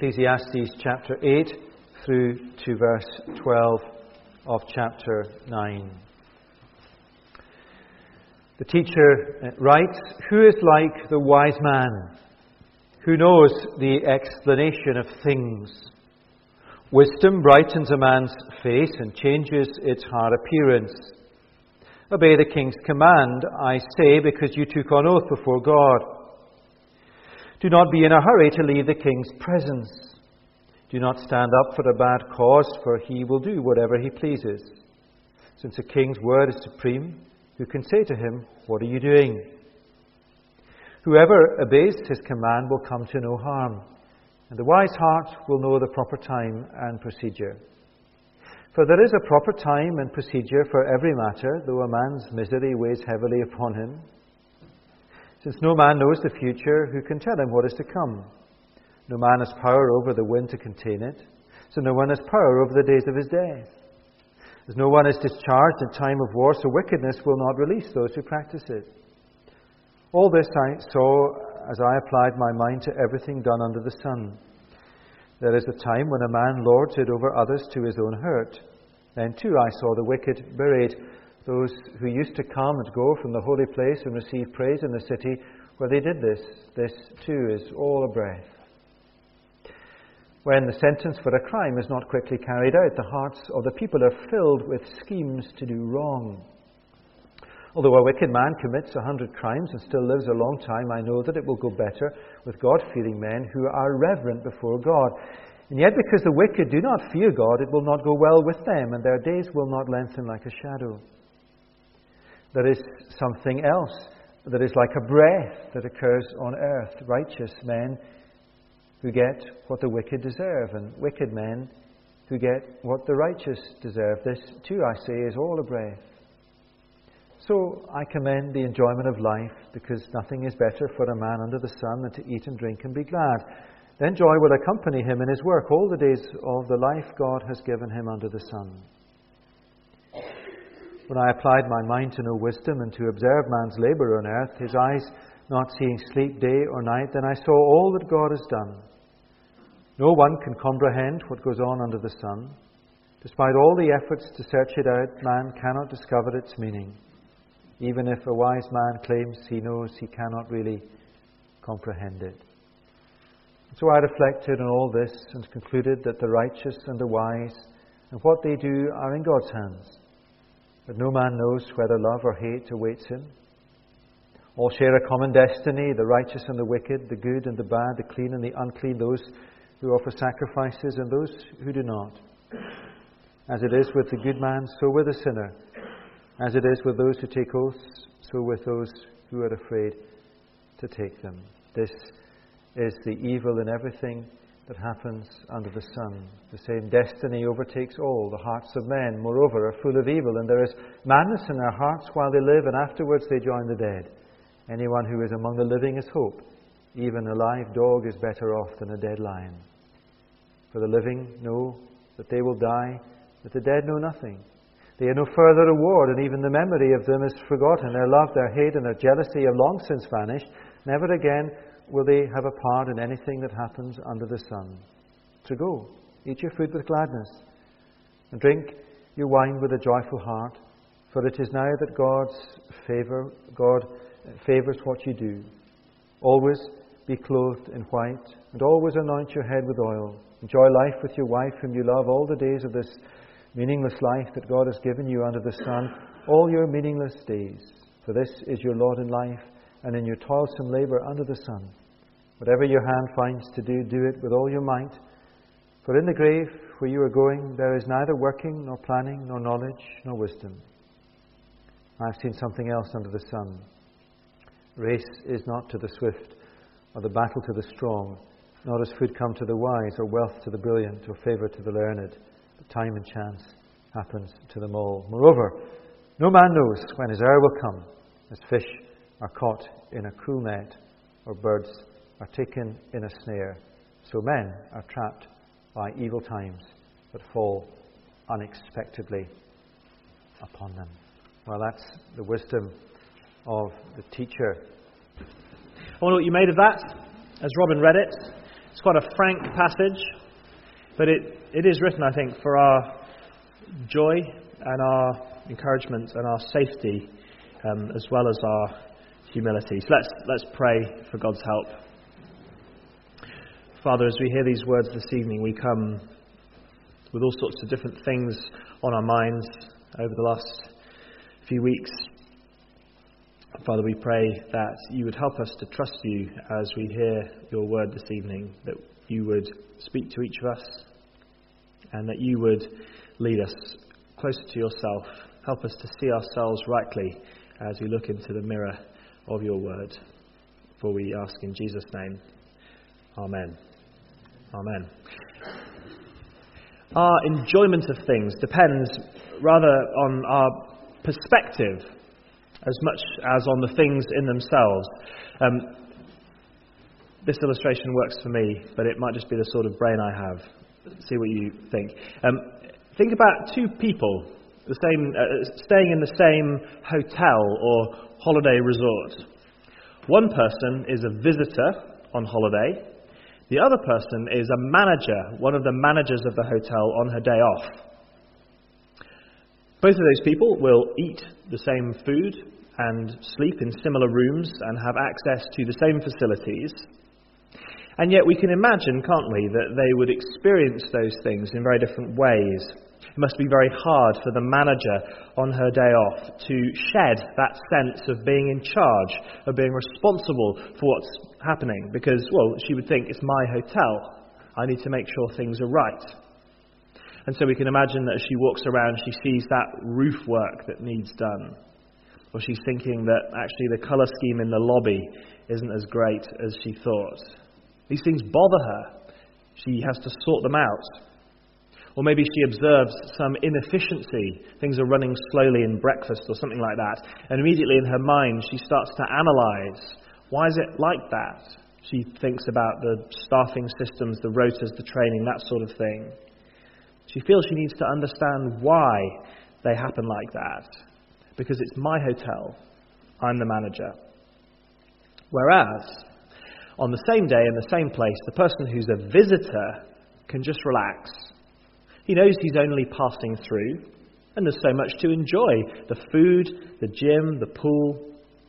Ecclesiastes chapter 8 through to verse 12 of chapter 9. The teacher uh, writes, Who is like the wise man who knows the explanation of things? Wisdom brightens a man's face and changes its hard appearance. Obey the king's command, I say, because you took on oath before God. Do not be in a hurry to leave the king's presence. Do not stand up for a bad cause, for he will do whatever he pleases. Since a king's word is supreme, who can say to him, What are you doing? Whoever obeys his command will come to no harm, and the wise heart will know the proper time and procedure. For there is a proper time and procedure for every matter, though a man's misery weighs heavily upon him. Since no man knows the future, who can tell him what is to come? No man has power over the wind to contain it, so no one has power over the days of his death. As no one is discharged in time of war, so wickedness will not release those who practice it. All this I saw as I applied my mind to everything done under the sun. There is a time when a man lords it over others to his own hurt. Then too I saw the wicked buried those who used to come and go from the holy place and receive praise in the city where they did this. This too is all a breath. When the sentence for a crime is not quickly carried out, the hearts of the people are filled with schemes to do wrong. Although a wicked man commits a hundred crimes and still lives a long time, I know that it will go better with God fearing men who are reverent before God. And yet, because the wicked do not fear God, it will not go well with them, and their days will not lengthen like a shadow. There is something else that is like a breath that occurs on earth. Righteous men who get what the wicked deserve, and wicked men who get what the righteous deserve. This, too, I say, is all a breath. So I commend the enjoyment of life, because nothing is better for a man under the sun than to eat and drink and be glad. Then joy will accompany him in his work all the days of the life God has given him under the sun. When I applied my mind to know wisdom and to observe man's labour on earth, his eyes not seeing sleep day or night, then I saw all that God has done. No one can comprehend what goes on under the sun. Despite all the efforts to search it out, man cannot discover its meaning. Even if a wise man claims he knows, he cannot really comprehend it. So I reflected on all this and concluded that the righteous and the wise and what they do are in God's hands. But no man knows whether love or hate awaits him. All share a common destiny the righteous and the wicked, the good and the bad, the clean and the unclean, those who offer sacrifices and those who do not. As it is with the good man, so with the sinner. As it is with those who take oaths, so with those who are afraid to take them. This is the evil in everything that happens under the sun. The same destiny overtakes all. The hearts of men, moreover, are full of evil, and there is madness in their hearts while they live, and afterwards they join the dead. Anyone who is among the living is hope. Even a live dog is better off than a dead lion. For the living know that they will die, but the dead know nothing. They have no further reward, and even the memory of them is forgotten. Their love, their hate, and their jealousy have long since vanished. Never again will they have a part in anything that happens under the sun. To go, eat your food with gladness, and drink your wine with a joyful heart, for it is now that God's favor, God favors what you do. Always be clothed in white, and always anoint your head with oil. Enjoy life with your wife, whom you love, all the days of this meaningless life that God has given you under the sun, all your meaningless days. For this is your Lord in life and in your toilsome labor under the sun. Whatever your hand finds to do, do it with all your might. For in the grave where you are going, there is neither working, nor planning, nor knowledge, nor wisdom. I have seen something else under the sun. Race is not to the swift, or the battle to the strong, nor does food come to the wise, or wealth to the brilliant, or favor to the learned. But time and chance happens to them all. Moreover, no man knows when his hour will come, as fish are caught in a cruel net, or birds are taken in a snare. So men are trapped by evil times that fall unexpectedly upon them. Well, that's the wisdom of the teacher. I wonder what you made of that as Robin read it. It's quite a frank passage, but it, it is written, I think, for our joy and our encouragement and our safety, um, as well as our humility. So let's, let's pray for God's help. Father, as we hear these words this evening, we come with all sorts of different things on our minds over the last few weeks. Father, we pray that you would help us to trust you as we hear your word this evening, that you would speak to each of us, and that you would lead us closer to yourself. Help us to see ourselves rightly as we look into the mirror of your word. For we ask in Jesus' name. Amen. Amen. Our enjoyment of things depends rather on our perspective as much as on the things in themselves. Um, this illustration works for me, but it might just be the sort of brain I have. See what you think. Um, think about two people the same, uh, staying in the same hotel or holiday resort. One person is a visitor on holiday. The other person is a manager, one of the managers of the hotel on her day off. Both of those people will eat the same food and sleep in similar rooms and have access to the same facilities. And yet we can imagine, can't we, that they would experience those things in very different ways. It must be very hard for the manager on her day off to shed that sense of being in charge, of being responsible for what's happening, because, well, she would think, it's my hotel. I need to make sure things are right. And so we can imagine that as she walks around, she sees that roof work that needs done. Or she's thinking that actually the colour scheme in the lobby isn't as great as she thought. These things bother her. She has to sort them out. Or maybe she observes some inefficiency. Things are running slowly in breakfast or something like that. And immediately in her mind, she starts to analyze why is it like that? She thinks about the staffing systems, the rotas, the training, that sort of thing. She feels she needs to understand why they happen like that. Because it's my hotel, I'm the manager. Whereas, on the same day in the same place, the person who's a visitor can just relax. He knows he's only passing through, and there's so much to enjoy the food, the gym, the pool.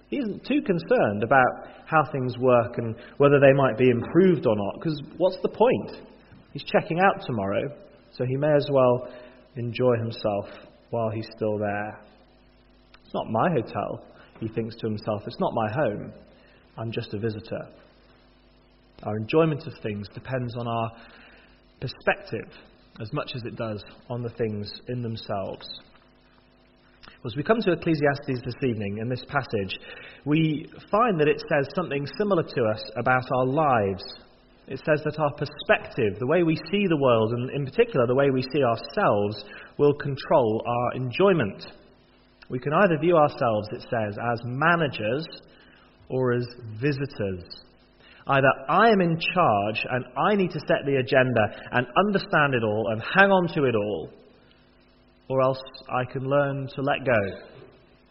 He isn't too concerned about how things work and whether they might be improved or not, because what's the point? He's checking out tomorrow, so he may as well enjoy himself while he's still there. It's not my hotel, he thinks to himself. It's not my home. I'm just a visitor. Our enjoyment of things depends on our perspective as much as it does on the things in themselves. As we come to Ecclesiastes this evening in this passage, we find that it says something similar to us about our lives. It says that our perspective, the way we see the world, and in particular the way we see ourselves, will control our enjoyment. We can either view ourselves, it says, as managers or as visitors. Either I am in charge and I need to set the agenda and understand it all and hang on to it all, or else I can learn to let go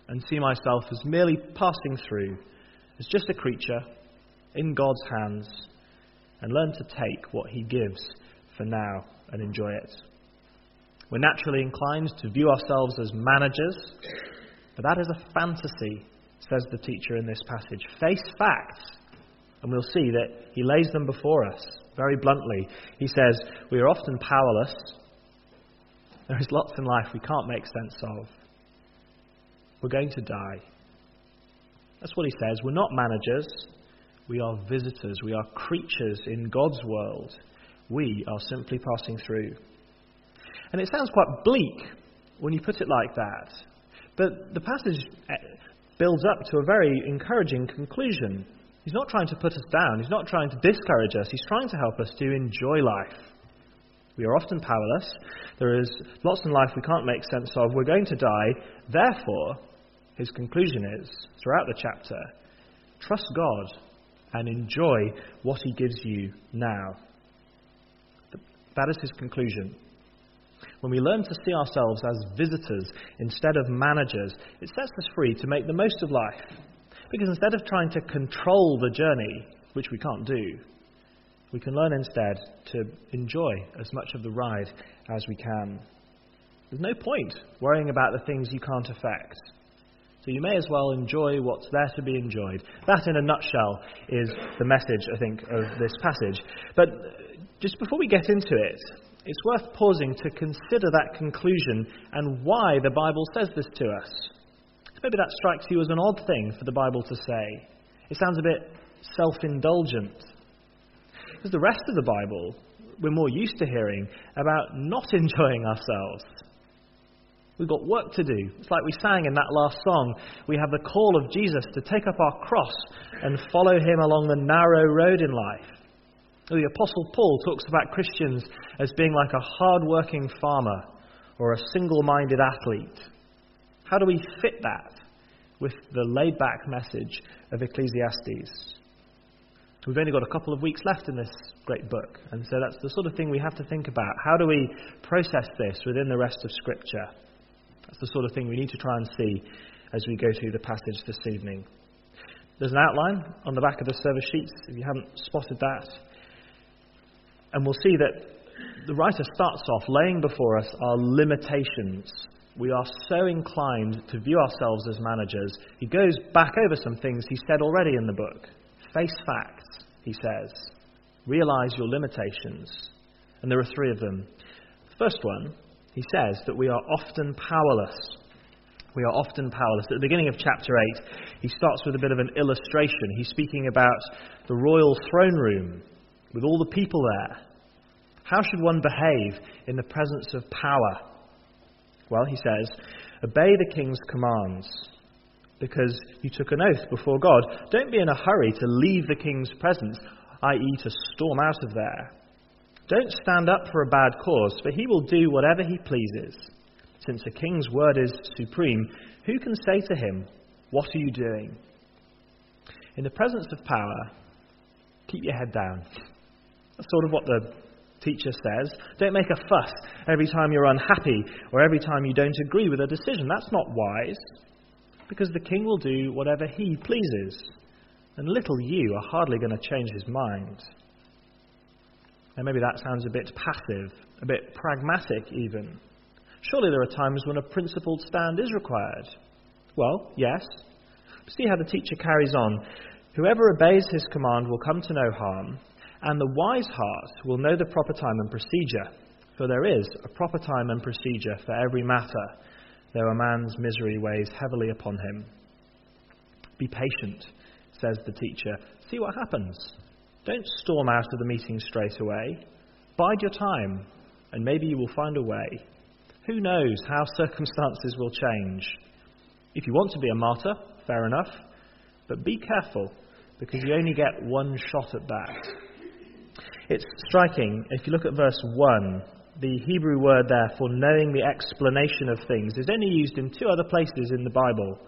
and see myself as merely passing through, as just a creature in God's hands, and learn to take what He gives for now and enjoy it. We're naturally inclined to view ourselves as managers, but that is a fantasy, says the teacher in this passage. Face facts, and we'll see that he lays them before us very bluntly. He says, We are often powerless. There is lots in life we can't make sense of. We're going to die. That's what he says. We're not managers, we are visitors. We are creatures in God's world. We are simply passing through. And it sounds quite bleak when you put it like that. But the passage eh, builds up to a very encouraging conclusion. He's not trying to put us down, he's not trying to discourage us, he's trying to help us to enjoy life. We are often powerless. There is lots in life we can't make sense of. We're going to die. Therefore, his conclusion is, throughout the chapter, trust God and enjoy what he gives you now. That is his conclusion. When we learn to see ourselves as visitors instead of managers, it sets us free to make the most of life. Because instead of trying to control the journey, which we can't do, We can learn instead to enjoy as much of the ride as we can. There's no point worrying about the things you can't affect. So you may as well enjoy what's there to be enjoyed. That, in a nutshell, is the message, I think, of this passage. But just before we get into it, it's worth pausing to consider that conclusion and why the Bible says this to us. Maybe that strikes you as an odd thing for the Bible to say. It sounds a bit self indulgent. Because the rest of the Bible, we're more used to hearing about not enjoying ourselves. We've got work to do. It's like we sang in that last song. We have the call of Jesus to take up our cross and follow him along the narrow road in life. The Apostle Paul talks about Christians as being like a hard working farmer or a single minded athlete. How do we fit that with the laid back message of Ecclesiastes? We've only got a couple of weeks left in this great book, and so that's the sort of thing we have to think about. How do we process this within the rest of Scripture? That's the sort of thing we need to try and see as we go through the passage this evening. There's an outline on the back of the service sheets, if you haven't spotted that. And we'll see that the writer starts off laying before us our limitations. We are so inclined to view ourselves as managers. He goes back over some things he said already in the book. Face facts, he says. Realize your limitations. And there are three of them. The first one, he says that we are often powerless. We are often powerless. At the beginning of chapter 8, he starts with a bit of an illustration. He's speaking about the royal throne room with all the people there. How should one behave in the presence of power? Well, he says, obey the king's commands because you took an oath before God. Don't be in a hurry to leave the king's presence, i.e., to storm out of there. Don't stand up for a bad cause, for he will do whatever he pleases. Since a king's word is supreme, who can say to him, What are you doing? In the presence of power, keep your head down. That's sort of what the teacher says. Don't make a fuss every time you're unhappy or every time you don't agree with a decision. That's not wise, because the king will do whatever he pleases, and little you are hardly going to change his mind. And maybe that sounds a bit passive, a bit pragmatic even. Surely there are times when a principled stand is required. Well, yes. See how the teacher carries on. Whoever obeys his command will come to no harm, and the wise heart will know the proper time and procedure. For there is a proper time and procedure for every matter, though a man's misery weighs heavily upon him. Be patient, says the teacher. See what happens. Don't storm out of the meeting straight away. Bide your time, and maybe you will find a way. Who knows how circumstances will change? If you want to be a martyr, fair enough, but be careful, because you only get one shot at that. It's striking, if you look at verse 1, the Hebrew word there for knowing the explanation of things is only used in two other places in the Bible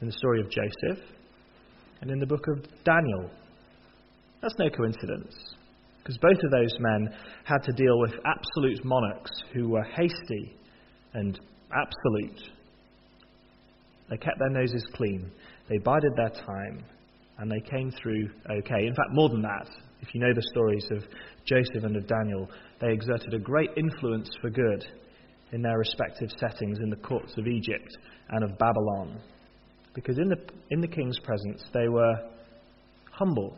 in the story of Joseph and in the book of Daniel. That's no coincidence, because both of those men had to deal with absolute monarchs who were hasty and absolute. They kept their noses clean, they bided their time, and they came through okay. In fact, more than that, if you know the stories of Joseph and of Daniel, they exerted a great influence for good in their respective settings in the courts of Egypt and of Babylon. Because in the, in the king's presence, they were humble.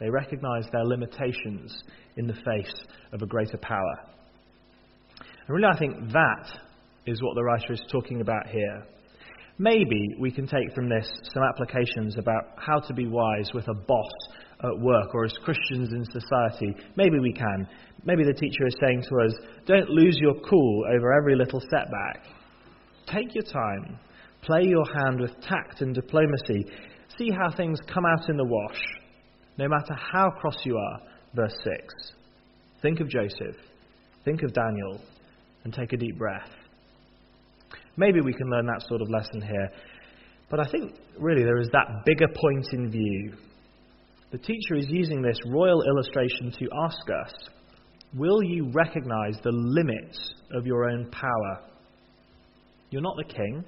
They recognized their limitations in the face of a greater power. And really, I think that is what the writer is talking about here. Maybe we can take from this some applications about how to be wise with a boss at work or as Christians in society. Maybe we can. Maybe the teacher is saying to us, don't lose your cool over every little setback. Take your time. Play your hand with tact and diplomacy. See how things come out in the wash, no matter how cross you are. Verse 6. Think of Joseph. Think of Daniel. And take a deep breath. Maybe we can learn that sort of lesson here. But I think really there is that bigger point in view the teacher is using this royal illustration to ask us Will you recognize the limits of your own power? You're not the king.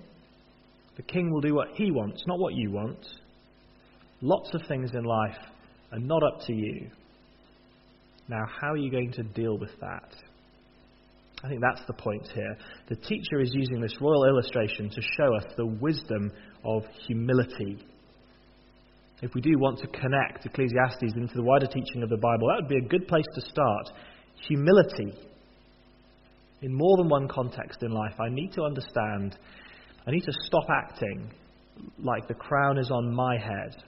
The king will do what he wants, not what you want. Lots of things in life are not up to you. Now, how are you going to deal with that? I think that's the point here. The teacher is using this royal illustration to show us the wisdom of humility. If we do want to connect Ecclesiastes into the wider teaching of the Bible, that would be a good place to start. Humility. In more than one context in life, I need to understand, I need to stop acting like the crown is on my head,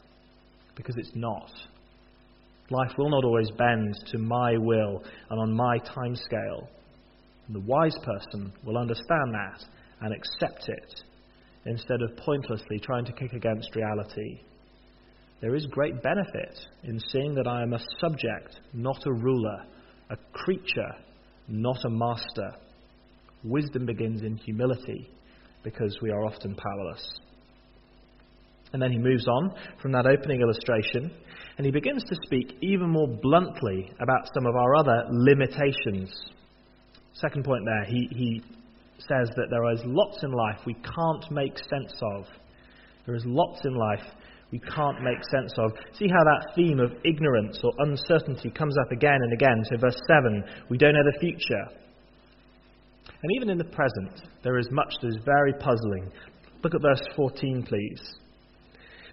because it's not. Life will not always bend to my will and on my time scale. The wise person will understand that and accept it instead of pointlessly trying to kick against reality. There is great benefit in seeing that I am a subject, not a ruler, a creature, not a master. Wisdom begins in humility because we are often powerless. And then he moves on from that opening illustration and he begins to speak even more bluntly about some of our other limitations. Second point there, he, he says that there is lots in life we can't make sense of. There is lots in life we can't make sense of. See how that theme of ignorance or uncertainty comes up again and again. So, verse 7 we don't know the future. And even in the present, there is much that is very puzzling. Look at verse 14, please.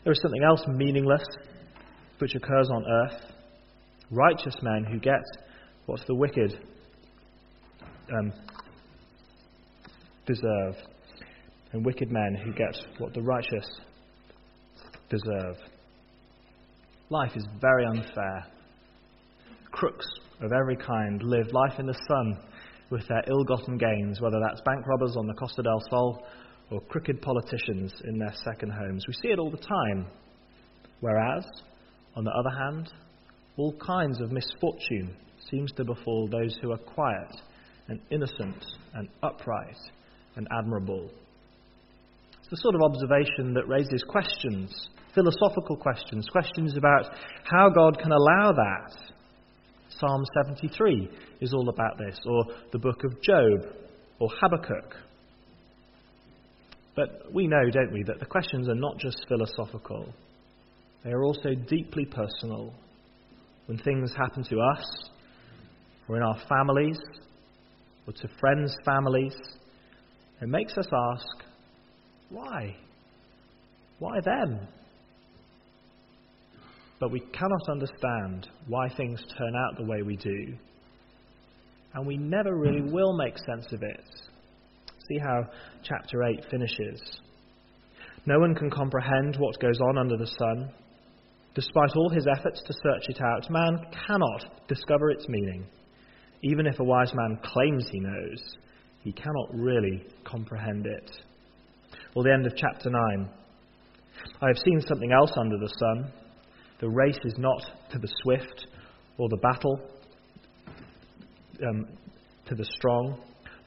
There is something else meaningless which occurs on earth. Righteous men who get what the wicked um, deserve, and wicked men who get what the righteous deserve. Life is very unfair. Crooks of every kind live life in the sun with their ill gotten gains, whether that's bank robbers on the Costa del Sol or crooked politicians in their second homes. We see it all the time. Whereas, on the other hand, all kinds of misfortune seems to befall those who are quiet and innocent and upright and admirable. It's the sort of observation that raises questions, philosophical questions, questions about how God can allow that. Psalm 73 is all about this, or the book of Job, or Habakkuk. But we know, don't we, that the questions are not just philosophical, they are also deeply personal. When things happen to us, or in our families, or to friends' families, it makes us ask, why? Why them? But we cannot understand why things turn out the way we do. And we never really will make sense of it. See how chapter 8 finishes. No one can comprehend what goes on under the sun. Despite all his efforts to search it out, man cannot discover its meaning. Even if a wise man claims he knows, he cannot really comprehend it. Or the end of chapter 9. I have seen something else under the sun. The race is not to the swift or the battle um, to the strong,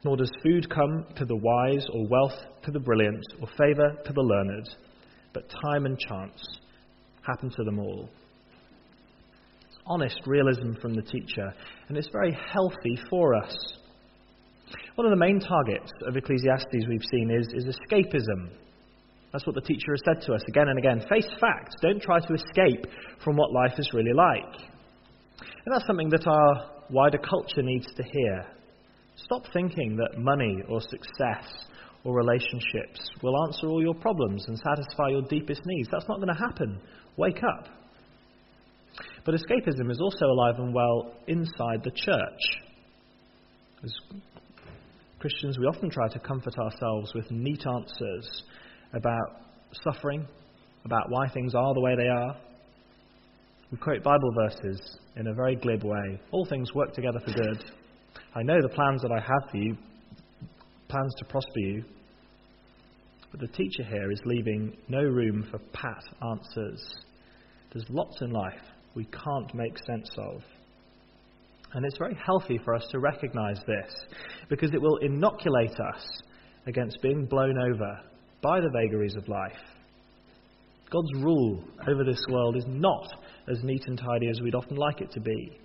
nor does food come to the wise, or wealth to the brilliant, or favour to the learned, but time and chance happen to them all honest realism from the teacher, and it's very healthy for us. One of the main targets of Ecclesiastes we've seen is, is escapism. That's what the teacher has said to us again and again. Face facts. Don't try to escape from what life is really like. And that's something that our wider culture needs to hear. Stop thinking that money or success or relationships will answer all your problems and satisfy your deepest needs. That's not going to happen. Wake up. But escapism is also alive and well inside the church. As Christians, we often try to comfort ourselves with neat answers about suffering, about why things are the way they are. We quote Bible verses in a very glib way. All things work together for good. I know the plans that I have for you, plans to prosper you. But the teacher here is leaving no room for pat answers. There's lots in life we can't make sense of. And it's very healthy for us to recognize this because it will inoculate us against being blown over by the vagaries of life. God's rule over this world is not as neat and tidy as we'd often like it to be.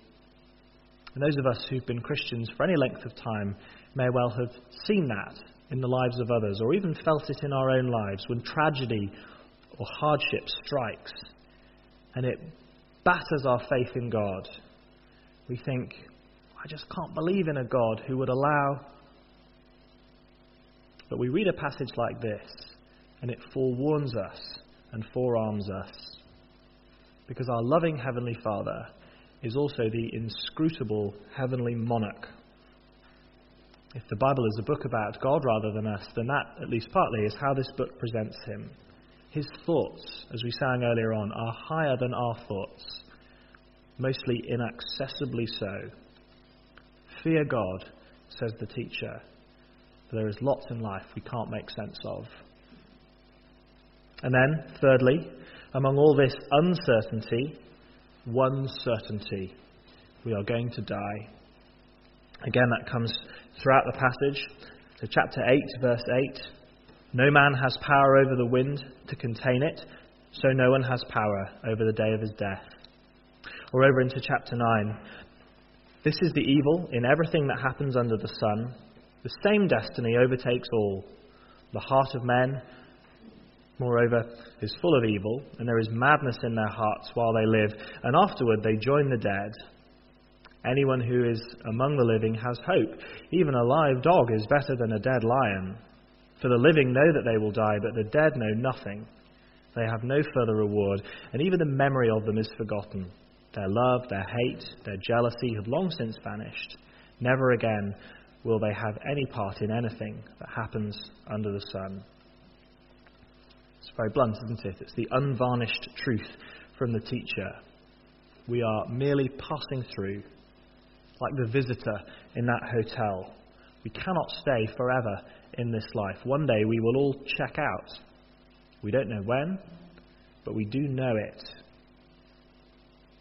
And those of us who've been Christians for any length of time may well have seen that in the lives of others, or even felt it in our own lives when tragedy or hardship strikes and it batters our faith in God. we think, I just can't believe in a God who would allow. But we read a passage like this, and it forewarns us and forearms us. Because our loving Heavenly Father is also the inscrutable Heavenly Monarch. If the Bible is a book about God rather than us, then that, at least partly, is how this book presents Him. His thoughts, as we sang earlier on, are higher than our thoughts, mostly inaccessibly so. Fear God, says the teacher, there is lots in life we can't make sense of. And then, thirdly, among all this uncertainty, one certainty we are going to die. Again, that comes throughout the passage. So, chapter 8, verse 8 No man has power over the wind to contain it, so no one has power over the day of his death. Or over into chapter 9 This is the evil in everything that happens under the sun. The same destiny overtakes all. The heart of men moreover, is full of evil, and there is madness in their hearts while they live, and afterward they join the dead. Anyone who is among the living has hope. Even a live dog is better than a dead lion. For the living know that they will die, but the dead know nothing. They have no further reward, and even the memory of them is forgotten. Their love, their hate, their jealousy have long since vanished. Never again will they have any part in anything that happens under the sun. It's very blunt, isn't it? It's the unvarnished truth from the teacher. We are merely passing through, like the visitor in that hotel. We cannot stay forever in this life. One day we will all check out. We don't know when, but we do know it.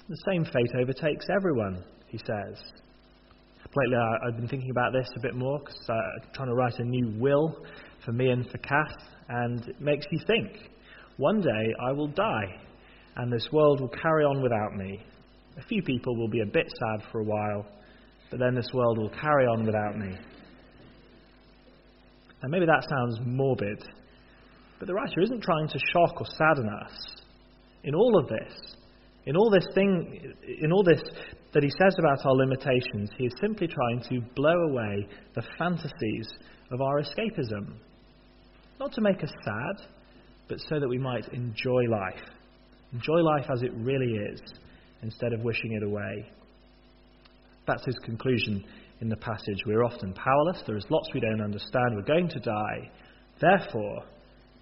The same fate overtakes everyone, he says. Lately, I've been thinking about this a bit more because I'm trying to write a new will for me and for Kath, and it makes you think. One day I will die, and this world will carry on without me. A few people will be a bit sad for a while, but then this world will carry on without me. And maybe that sounds morbid, but the writer isn't trying to shock or sadden us. In all of this, in all this thing, in all this that he says about our limitations, he is simply trying to blow away the fantasies of our escapism. Not to make us sad, but so that we might enjoy life. Enjoy life as it really is, instead of wishing it away. That's his conclusion in the passage. We're often powerless, there is lots we don't understand, we're going to die. Therefore,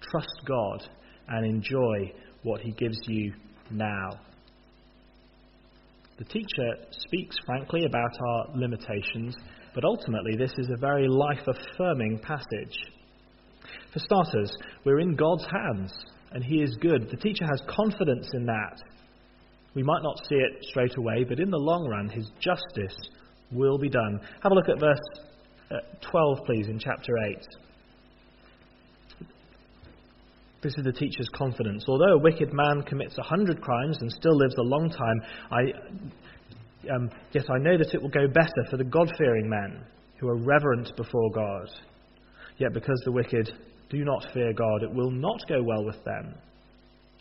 trust God and enjoy what he gives you now. The teacher speaks frankly about our limitations, but ultimately, this is a very life affirming passage. For starters, we're in God's hands, and He is good. The teacher has confidence in that. We might not see it straight away, but in the long run, His justice will be done. Have a look at verse uh, 12, please, in chapter 8. This is the teacher's confidence. Although a wicked man commits a hundred crimes and still lives a long time, I, um, yet I know that it will go better for the God fearing men who are reverent before God. Yet because the wicked do not fear God, it will not go well with them,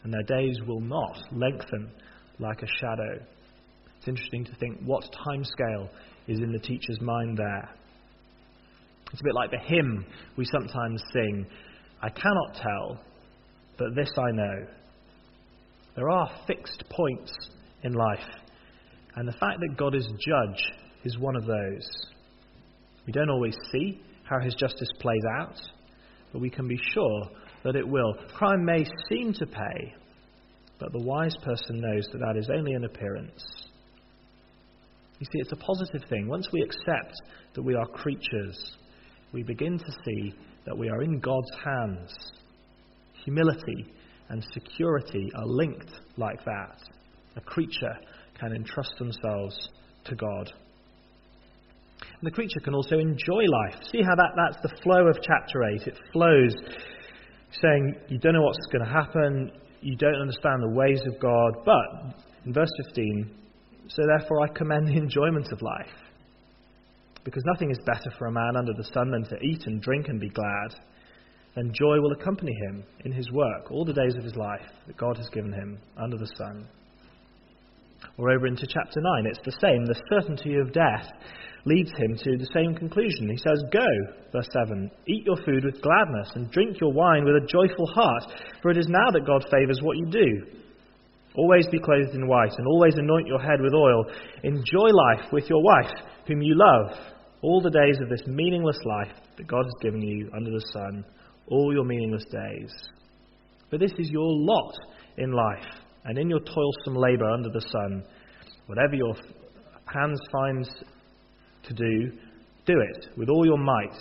and their days will not lengthen like a shadow. It's interesting to think what time scale is in the teacher's mind there. It's a bit like the hymn we sometimes sing I cannot tell, but this I know. There are fixed points in life, and the fact that God is judge is one of those. We don't always see how his justice plays out, but we can be sure that it will. Crime may seem to pay, but the wise person knows that that is only an appearance. You see, it's a positive thing. Once we accept that we are creatures, we begin to see that we are in God's hands. Humility and security are linked like that. A creature can entrust themselves to God. And the creature can also enjoy life. See how that, that's the flow of chapter 8. It flows saying, You don't know what's going to happen, you don't understand the ways of God, but, in verse 15, so therefore I commend the enjoyment of life. Because nothing is better for a man under the sun than to eat and drink and be glad. Then joy will accompany him in his work all the days of his life that God has given him under the sun. Or over into chapter 9, it's the same. The certainty of death leads him to the same conclusion. He says, Go, verse 7, eat your food with gladness and drink your wine with a joyful heart, for it is now that God favours what you do. Always be clothed in white, and always anoint your head with oil. Enjoy life with your wife, whom you love, all the days of this meaningless life that God has given you under the sun, all your meaningless days. But this is your lot in life, and in your toilsome labour under the sun. Whatever your hands find to do, do it with all your might.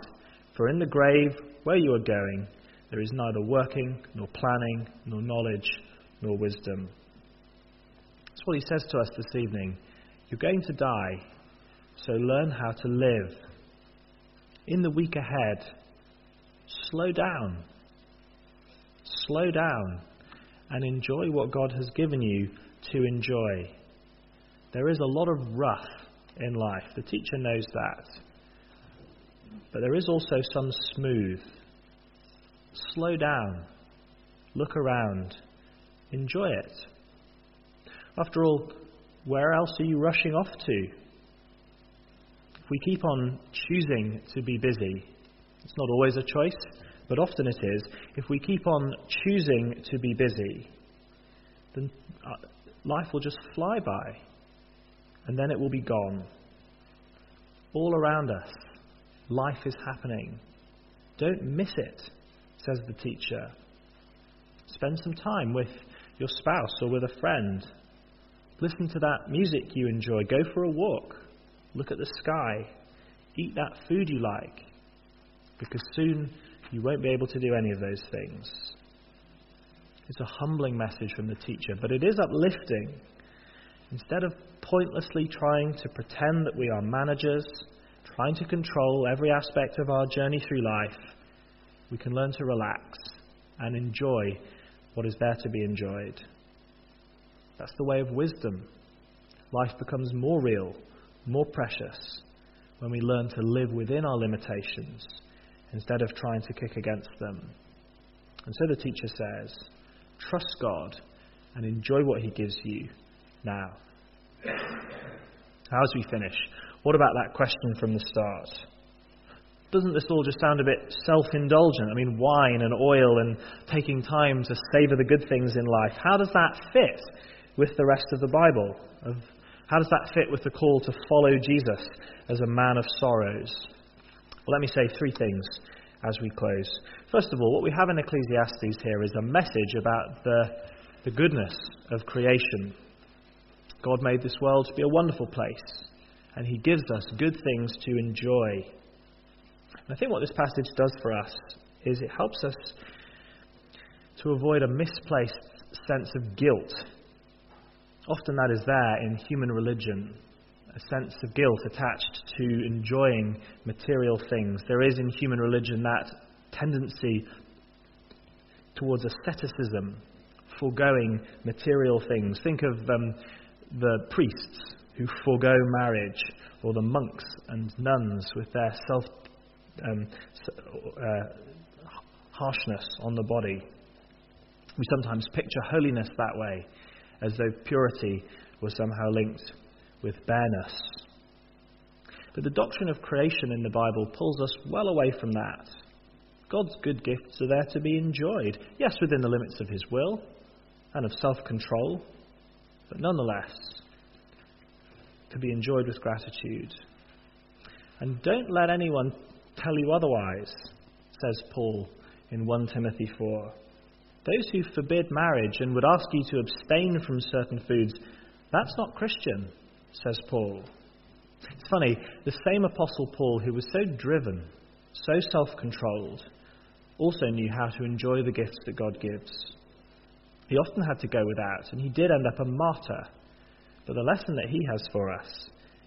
For in the grave where you are going, there is neither working, nor planning, nor knowledge, nor wisdom. That's what he says to us this evening. You're going to die, so learn how to live. In the week ahead, slow down. Slow down and enjoy what God has given you to enjoy. There is a lot of rough in life. The teacher knows that. But there is also some smooth. Slow down. Look around. Enjoy it. After all, where else are you rushing off to? If we keep on choosing to be busy, it's not always a choice, but often it is. If we keep on choosing to be busy, then uh, life will just fly by and then it will be gone. All around us, life is happening. Don't miss it, says the teacher. Spend some time with your spouse or with a friend. Listen to that music you enjoy. Go for a walk. Look at the sky. Eat that food you like. Because soon you won't be able to do any of those things. It's a humbling message from the teacher, but it is uplifting. Instead of pointlessly trying to pretend that we are managers, trying to control every aspect of our journey through life, we can learn to relax and enjoy what is there to be enjoyed. That's the way of wisdom. Life becomes more real, more precious, when we learn to live within our limitations instead of trying to kick against them. And so the teacher says, trust God and enjoy what He gives you now. As we finish, what about that question from the start? Doesn't this all just sound a bit self indulgent? I mean, wine and oil and taking time to savour the good things in life. How does that fit with the rest of the Bible? How does that fit with the call to follow Jesus as a man of sorrows? Well, let me say three things as we close. First of all, what we have in Ecclesiastes here is a message about the, the goodness of creation. God made this world to be a wonderful place, and He gives us good things to enjoy. And I think what this passage does for us is it helps us to avoid a misplaced sense of guilt. Often that is there in human religion, a sense of guilt attached to enjoying material things. There is in human religion that tendency towards asceticism, foregoing material things. Think of um, the priests who forego marriage, or the monks and nuns with their self um, uh, harshness on the body. We sometimes picture holiness that way, as though purity was somehow linked with bareness. But the doctrine of creation in the Bible pulls us well away from that. God's good gifts are there to be enjoyed, yes, within the limits of His will and of self control, but nonetheless, to be enjoyed with gratitude. And don't let anyone tell you otherwise, says Paul in 1 Timothy 4. Those who forbid marriage and would ask you to abstain from certain foods, that's not Christian, says Paul. It's funny, the same Apostle Paul who was so driven, so self controlled, also knew how to enjoy the gifts that God gives. He often had to go without, and he did end up a martyr. But the lesson that he has for us,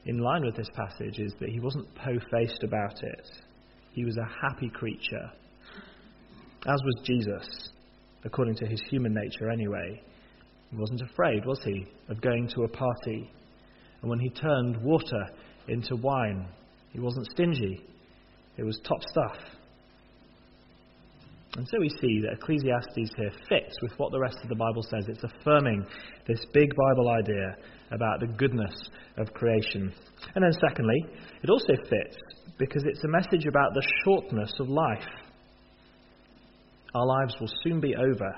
in line with this passage, is that he wasn't po faced about it. He was a happy creature, as was Jesus, according to his human nature anyway. He wasn't afraid, was he, of going to a party. And when he turned water into wine, he wasn't stingy. It was top stuff. And so we see that Ecclesiastes here fits with what the rest of the Bible says. It's affirming this big Bible idea about the goodness of creation. And then, secondly, it also fits because it's a message about the shortness of life. Our lives will soon be over,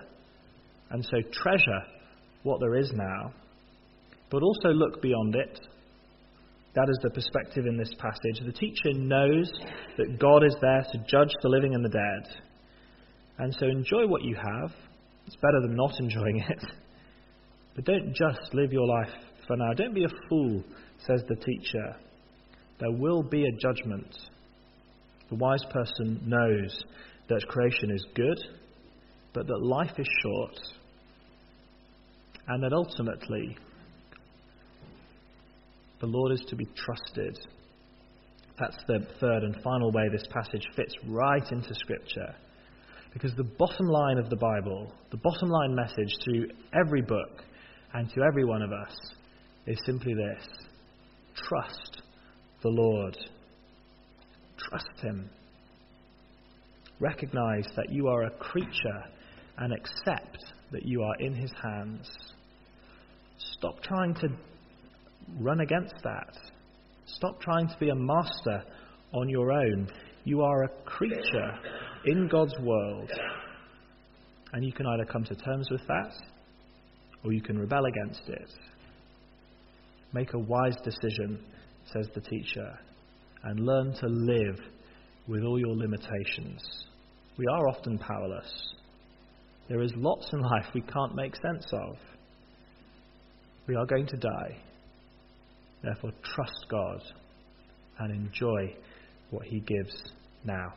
and so treasure what there is now, but also look beyond it. That is the perspective in this passage. The teacher knows that God is there to judge the living and the dead. And so enjoy what you have. It's better than not enjoying it. But don't just live your life for now. Don't be a fool, says the teacher. There will be a judgment. The wise person knows that creation is good, but that life is short, and that ultimately the Lord is to be trusted. That's the third and final way this passage fits right into Scripture. Because the bottom line of the Bible, the bottom line message to every book and to every one of us is simply this trust the Lord. Trust Him. Recognize that you are a creature and accept that you are in His hands. Stop trying to run against that. Stop trying to be a master on your own. You are a creature in God's world. And you can either come to terms with that or you can rebel against it. Make a wise decision, says the teacher, and learn to live with all your limitations. We are often powerless. There is lots in life we can't make sense of. We are going to die. Therefore, trust God and enjoy what He gives now.